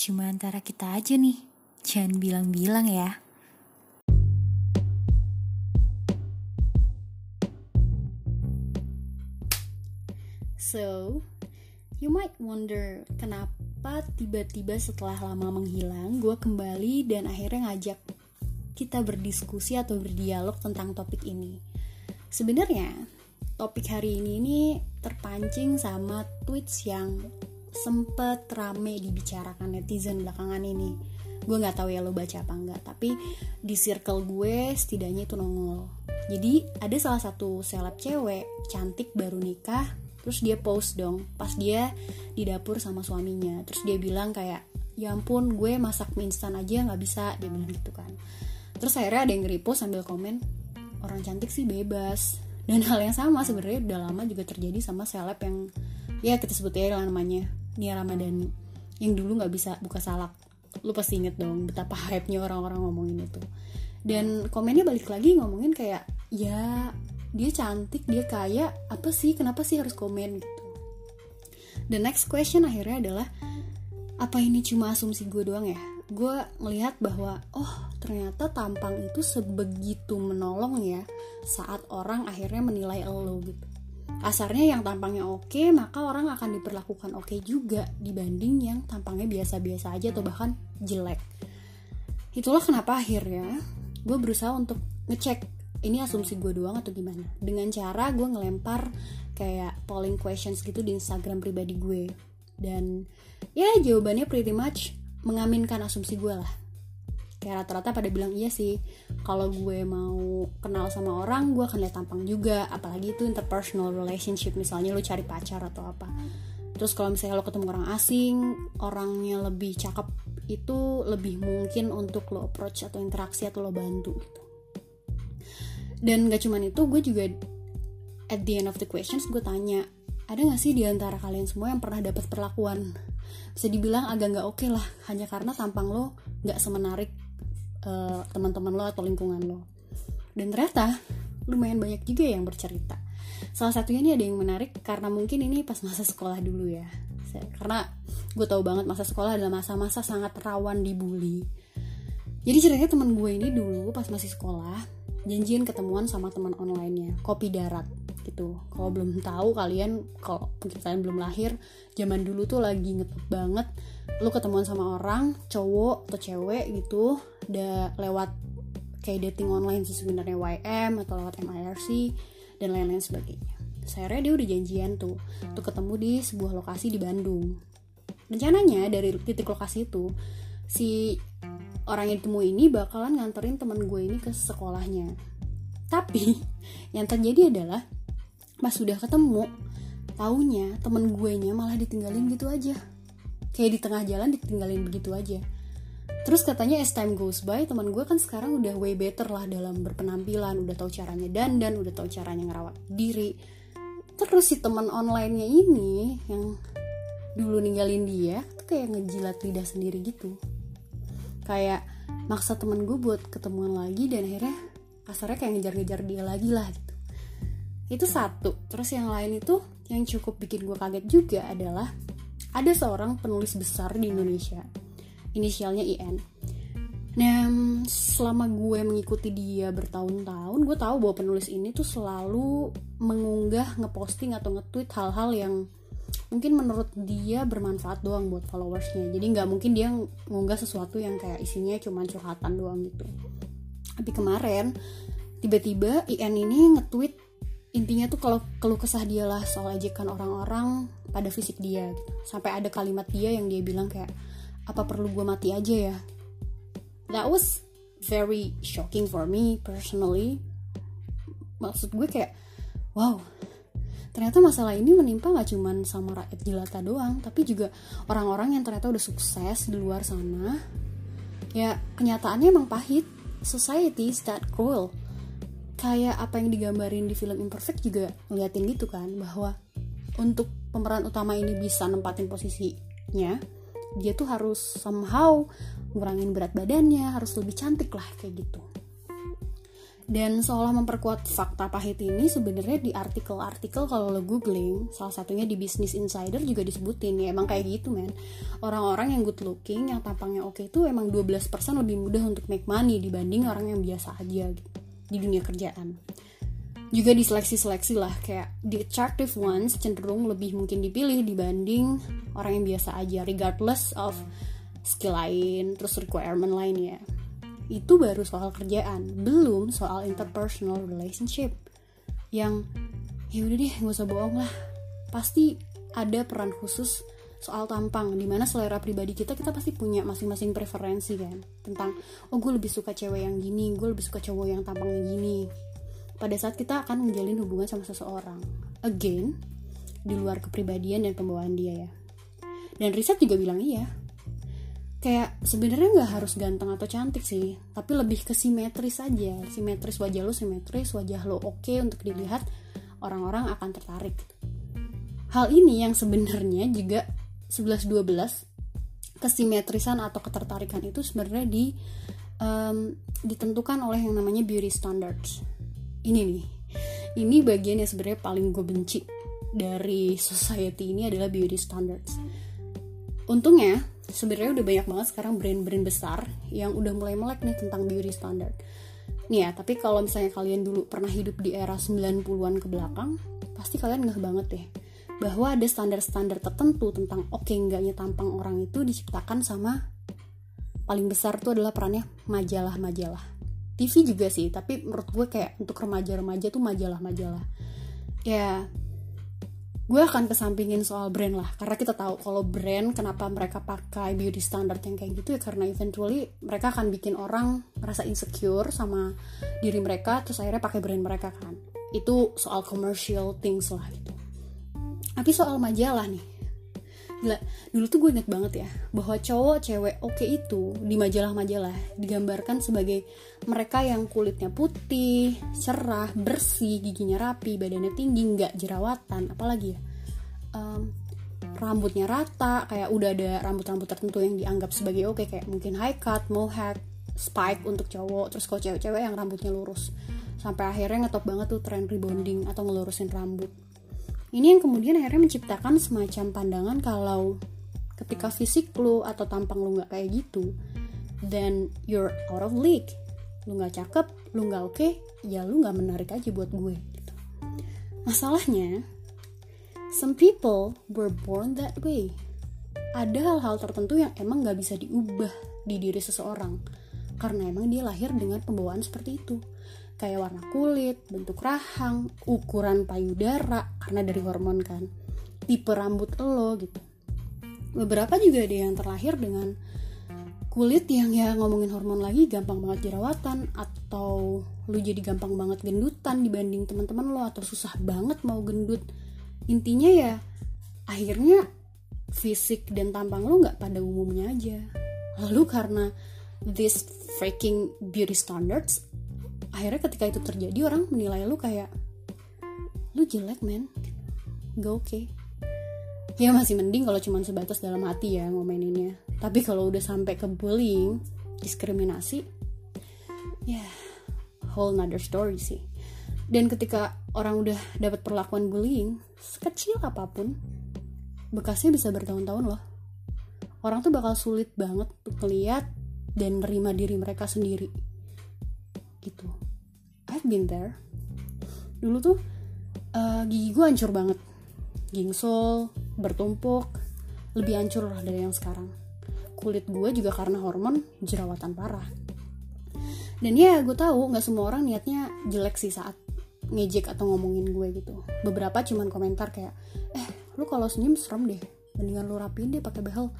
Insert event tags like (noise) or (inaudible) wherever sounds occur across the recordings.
Cuma antara kita aja nih. Jangan bilang-bilang ya. So, you might wonder kenapa tiba-tiba setelah lama menghilang, gue kembali dan akhirnya ngajak kita berdiskusi atau berdialog tentang topik ini. Sebenarnya, topik hari ini ini terpancing sama tweets yang sempet rame dibicarakan netizen belakangan ini. Gue nggak tahu ya lo baca apa enggak, tapi di circle gue setidaknya itu nongol. Jadi ada salah satu seleb cewek cantik baru nikah terus dia post dong pas dia di dapur sama suaminya terus dia bilang kayak ya ampun gue masak mie instan aja nggak bisa dia bilang gitu kan terus akhirnya ada yang repost sambil komen orang cantik sih bebas dan (laughs) hal yang sama sebenarnya udah lama juga terjadi sama seleb yang ya kita sebut ya namanya Nia Ramadhani yang dulu nggak bisa buka salak. Lu pasti inget dong betapa hype-nya orang-orang ngomongin itu. Dan komennya balik lagi ngomongin kayak ya dia cantik dia kaya apa sih? Kenapa sih harus komen? Gitu. The next question akhirnya adalah apa ini cuma asumsi gue doang ya? Gue melihat bahwa oh ternyata tampang itu sebegitu menolong ya saat orang akhirnya menilai lo gitu Asarnya yang tampangnya oke, maka orang akan diperlakukan oke juga dibanding yang tampangnya biasa-biasa aja atau bahkan jelek. Itulah kenapa akhirnya gue berusaha untuk ngecek ini asumsi gue doang atau gimana? Dengan cara gue ngelempar kayak polling questions gitu di Instagram pribadi gue. Dan ya jawabannya pretty much mengaminkan asumsi gue lah kayak rata-rata pada bilang iya sih. Kalau gue mau kenal sama orang gue akan lihat tampang juga. Apalagi itu interpersonal relationship misalnya lo cari pacar atau apa. Terus kalau misalnya lo ketemu orang asing orangnya lebih cakep itu lebih mungkin untuk lo approach atau interaksi atau lo bantu gitu. Dan gak cuman itu gue juga at the end of the questions gue tanya ada gak sih di antara kalian semua yang pernah dapat perlakuan? Bisa dibilang agak nggak oke okay lah hanya karena tampang lo nggak semenarik uh, teman-teman lo atau lingkungan lo. Dan ternyata lumayan banyak juga yang bercerita. Salah satunya ini ada yang menarik karena mungkin ini pas masa sekolah dulu ya. Karena gue tahu banget masa sekolah adalah masa-masa sangat rawan dibully. Jadi ceritanya teman gue ini dulu pas masih sekolah janjian ketemuan sama teman online-nya kopi darat gitu. Kalau belum tahu kalian kalau mungkin kalian belum lahir zaman dulu tuh lagi ngetop banget. Lu ketemuan sama orang cowok atau cewek gitu udah lewat kayak dating online sih sebenarnya YM atau lewat MIRC dan lain-lain sebagainya. Saya dia udah janjian tuh untuk ketemu di sebuah lokasi di Bandung. Rencananya dari titik lokasi itu si orang yang ditemu ini bakalan nganterin teman gue ini ke sekolahnya. Tapi (laughs) yang terjadi adalah pas sudah ketemu taunya temen gue nya malah ditinggalin gitu aja. Kayak di tengah jalan ditinggalin begitu aja. Terus katanya as time goes by teman gue kan sekarang udah way better lah dalam berpenampilan udah tahu caranya dandan udah tahu caranya ngerawat diri. Terus si teman online-nya ini yang dulu ninggalin dia tuh kayak ngejilat lidah sendiri gitu. Kayak maksa temen gue buat ketemuan lagi dan akhirnya kasarnya kayak ngejar-ngejar dia lagi lah gitu itu satu. Terus yang lain itu yang cukup bikin gue kaget juga adalah ada seorang penulis besar di Indonesia. Inisialnya IN Nah, selama gue mengikuti dia bertahun-tahun, gue tahu bahwa penulis ini tuh selalu mengunggah, ngeposting atau nge-tweet hal-hal yang mungkin menurut dia bermanfaat doang buat followersnya. Jadi nggak mungkin dia ngunggah sesuatu yang kayak isinya cuma curhatan doang gitu. Tapi kemarin tiba-tiba IN ini nge-tweet intinya tuh kalau keluh kesah dia lah soal ejekan orang-orang pada fisik dia gitu. sampai ada kalimat dia yang dia bilang kayak apa perlu gue mati aja ya? That was very shocking for me personally. Maksud gue kayak wow ternyata masalah ini menimpa gak cuman sama rakyat jelata doang tapi juga orang-orang yang ternyata udah sukses di luar sana. Ya kenyataannya emang pahit. Society is that cruel kayak apa yang digambarin di film Imperfect juga ngeliatin gitu kan bahwa untuk pemeran utama ini bisa nempatin posisinya dia tuh harus somehow ngurangin berat badannya harus lebih cantik lah kayak gitu. Dan seolah memperkuat fakta pahit ini sebenarnya di artikel-artikel kalau lo googling salah satunya di Business Insider juga disebutin ya emang kayak gitu men. Orang-orang yang good looking yang tampangnya oke itu emang 12% lebih mudah untuk make money dibanding orang yang biasa aja gitu, di dunia kerjaan. Juga diseleksi-seleksi lah kayak the attractive ones cenderung lebih mungkin dipilih dibanding orang yang biasa aja regardless of skill lain terus requirement lainnya itu baru soal kerjaan belum soal interpersonal relationship. Yang ya udah deh gak usah bohong lah. Pasti ada peran khusus soal tampang. Di mana selera pribadi kita kita pasti punya masing-masing preferensi kan? Tentang oh gue lebih suka cewek yang gini gue lebih suka cowok yang tampangnya gini. Pada saat kita akan menjalin hubungan sama seseorang. Again di luar kepribadian dan pembawaan dia ya. Dan riset juga bilang iya. Kayak sebenarnya nggak harus ganteng atau cantik sih tapi lebih ke simetris aja. Simetris wajah lo simetris wajah lo oke okay untuk dilihat orang-orang akan tertarik. Hal ini yang sebenarnya juga 11-12 kesimetrisan atau ketertarikan itu sebenarnya di um, ditentukan oleh yang namanya beauty standards. Ini nih. Ini bagian yang sebenarnya paling gue benci dari society ini adalah beauty standards. Untungnya sebenarnya udah banyak banget sekarang brand-brand besar yang udah mulai melek nih tentang beauty standard. Nih ya, tapi kalau misalnya kalian dulu pernah hidup di era 90-an ke belakang, pasti kalian nggak banget deh bahwa ada standar-standar tertentu tentang oke okay, enggaknya tampang orang itu diciptakan sama paling besar tuh adalah perannya majalah-majalah. TV juga sih, tapi menurut gue kayak untuk remaja-remaja tuh majalah-majalah. Ya, gue akan kesampingin soal brand lah karena kita tahu kalau brand kenapa mereka pakai beauty standard yang kayak gitu ya karena eventually mereka akan bikin orang merasa insecure sama diri mereka terus akhirnya pakai brand mereka kan itu soal commercial things lah gitu tapi soal majalah nih. Gila, dulu tuh gue inget banget ya bahwa cowok cewek oke okay itu di majalah-majalah digambarkan sebagai mereka yang kulitnya putih, cerah, bersih, giginya rapi, badannya tinggi, nggak jerawatan, apalagi ya um, rambutnya rata, kayak udah ada rambut-rambut tertentu yang dianggap sebagai oke okay, kayak mungkin high cut, mohawk, spike untuk cowok, terus kalau cewek-cewek yang rambutnya lurus sampai akhirnya ngetop banget tuh tren rebonding atau ngelurusin rambut ini yang kemudian akhirnya menciptakan semacam pandangan kalau ketika fisik lu atau tampang lu nggak kayak gitu, then you're out of league. Lu nggak cakep, lu nggak oke, okay, ya lu nggak menarik aja buat gue. Gitu. Masalahnya, some people were born that way. Ada hal-hal tertentu yang emang nggak bisa diubah di diri seseorang karena emang dia lahir dengan pembawaan seperti itu kayak warna kulit, bentuk rahang, ukuran payudara karena dari hormon kan, tipe rambut lo gitu. Beberapa juga ada yang terlahir dengan kulit yang ya ngomongin hormon lagi gampang banget jerawatan atau lu jadi gampang banget gendutan dibanding teman-teman lo atau susah banget mau gendut. Intinya ya akhirnya fisik dan tampang lo nggak pada umumnya aja. Lalu karena this freaking beauty standards akhirnya ketika itu terjadi orang menilai lu kayak lu jelek men. Gak oke. Okay. ya masih mending kalau cuma sebatas dalam hati ya ngomeninnya. Tapi kalau udah sampai ke bullying diskriminasi ya yeah, whole another story sih. Dan ketika orang udah dapat perlakuan bullying sekecil apa pun bekasnya bisa bertahun-tahun loh. Orang tuh bakal sulit banget untuk melihat dan nerima diri mereka sendiri been there. Dulu tuh uh, gigi gue hancur banget. Gingsol bertumpuk lebih hancur lah dari yang sekarang. Kulit gue juga karena hormon jerawatan parah. Dan ya gue tahu nggak semua orang niatnya jelek sih saat ngejek atau ngomongin gue gitu. Beberapa cuman komentar kayak eh lu kalau senyum serem deh. Mendingan lu rapiin deh pakai behel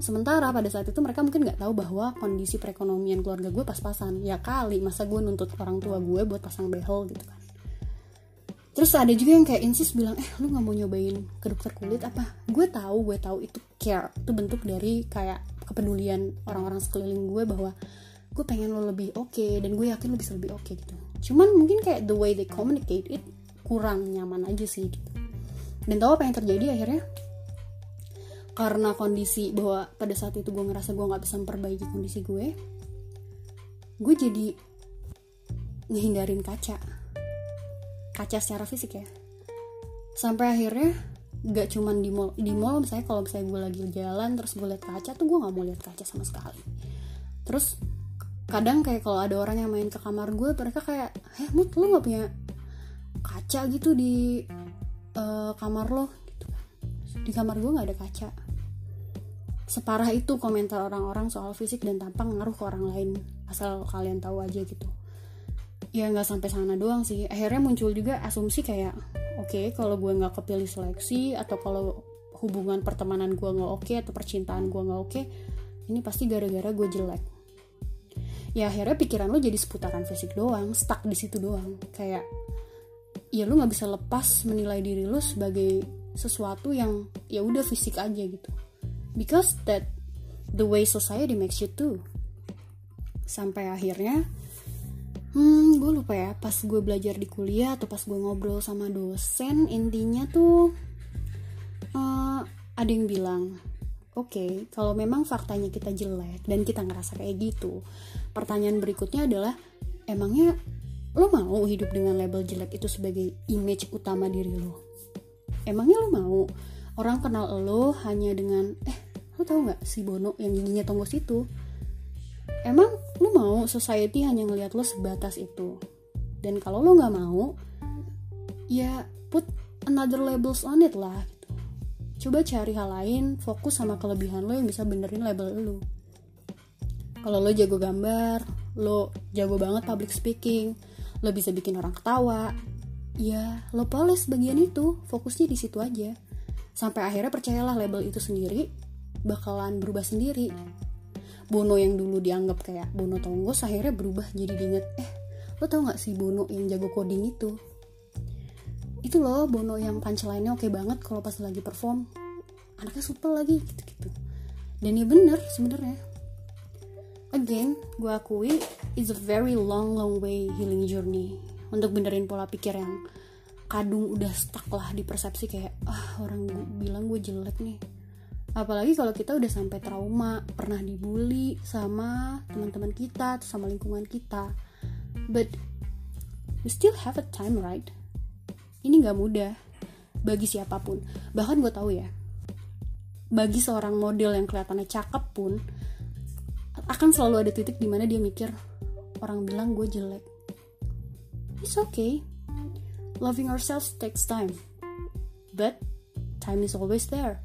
sementara pada saat itu mereka mungkin nggak tahu bahwa kondisi perekonomian keluarga gue pas-pasan. Ya kali masa gue nuntut orang tua gue buat pasang behel gitu kan. Terus ada juga yang kayak insist bilang eh lu nggak mau nyobain ke dokter kulit apa? Gue tahu gue tahu itu care itu bentuk dari kayak kepedulian orang-orang sekeliling gue bahwa gue pengen lo lebih oke okay, dan gue yakin lo bisa lebih oke okay, gitu. Cuman mungkin kayak the way they communicate it kurang nyaman aja sih gitu. Dan tahu apa yang terjadi akhirnya karena kondisi bahwa pada saat itu gue ngerasa gue nggak bisa memperbaiki kondisi gue gue jadi ngehindarin kaca. Kaca secara fisik ya. Sampai akhirnya gak cuman di mall di mall misalnya kalau misalnya gue lagi jalan terus gue liat kaca tuh gue nggak mau lihat kaca sama sekali. Terus kadang kayak kalau ada orang yang main ke kamar gue mereka kayak eh mut lu nggak punya kaca gitu di uh, kamar lo gitu. Di kamar gue nggak ada kaca separah itu komentar orang-orang soal fisik dan tampang ngaruh ke orang lain asal kalian tahu aja gitu. Ya nggak sampai sana doang sih. Akhirnya muncul juga asumsi kayak oke okay, kalau gue nggak kepilih seleksi atau kalau hubungan pertemanan gue nggak oke okay, atau percintaan gue nggak oke okay, ini pasti gara-gara gue jelek. Ya akhirnya pikiran lo jadi seputaran fisik doang stuck di situ doang. Kayak ya lo nggak bisa lepas menilai diri lo sebagai sesuatu yang ya udah fisik aja gitu because that the way society makes you too sampai akhirnya Hmm, gue lupa ya, pas gue belajar di kuliah atau pas gue ngobrol sama dosen, intinya tuh uh, ada yang bilang, oke, okay, kalau memang faktanya kita jelek dan kita ngerasa kayak gitu, pertanyaan berikutnya adalah, emangnya lo mau hidup dengan label jelek itu sebagai image utama diri lo? Emangnya lo mau orang kenal lo hanya dengan, eh, lo tau gak si Bono yang giginya tonggos itu? emang lu mau society hanya ngelihat lo sebatas itu dan kalau lo nggak mau ya put another labels on it lah gitu. coba cari hal lain fokus sama kelebihan lo yang bisa benerin label lo kalau lo jago gambar lo jago banget public speaking lo bisa bikin orang ketawa ya lo polis bagian itu fokusnya di situ aja sampai akhirnya percayalah label itu sendiri bakalan berubah sendiri. Bono yang dulu dianggap kayak Bono Tonggos akhirnya berubah jadi diinget eh lo tau gak sih Bono yang jago coding itu? Itu loh Bono yang punchline-nya oke banget kalau pas lagi perform. Anaknya super lagi gitu-gitu. Dan ya bener sebenarnya. Again gue akui it's a very long long way healing journey untuk benerin pola pikir yang kadung udah stuck lah di persepsi kayak ah orang bilang gue jelek nih apalagi kalau kita udah sampai trauma pernah dibully sama teman-teman kita atau sama lingkungan kita. But we still have a time right? Ini nggak mudah bagi siapa pun. Bahkan gue tahu ya bagi seorang model yang kelihatannya cakep pun akan selalu ada titik di mana dia mikir orang bilang gue jelek. It's okay. Loving ourselves takes time. But time is always there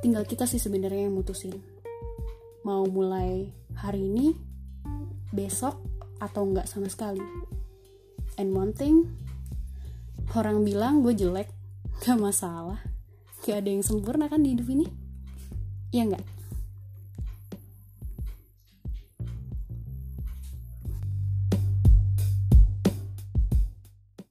tinggal kita sih sebenarnya yang mutusin. Mau mulai hari ini besok atau enggak sama sekali. And one thing orang bilang gue jelek (laughs) gak masalah. Gak ada yang sempurna kan di hidup ini? Ya enggak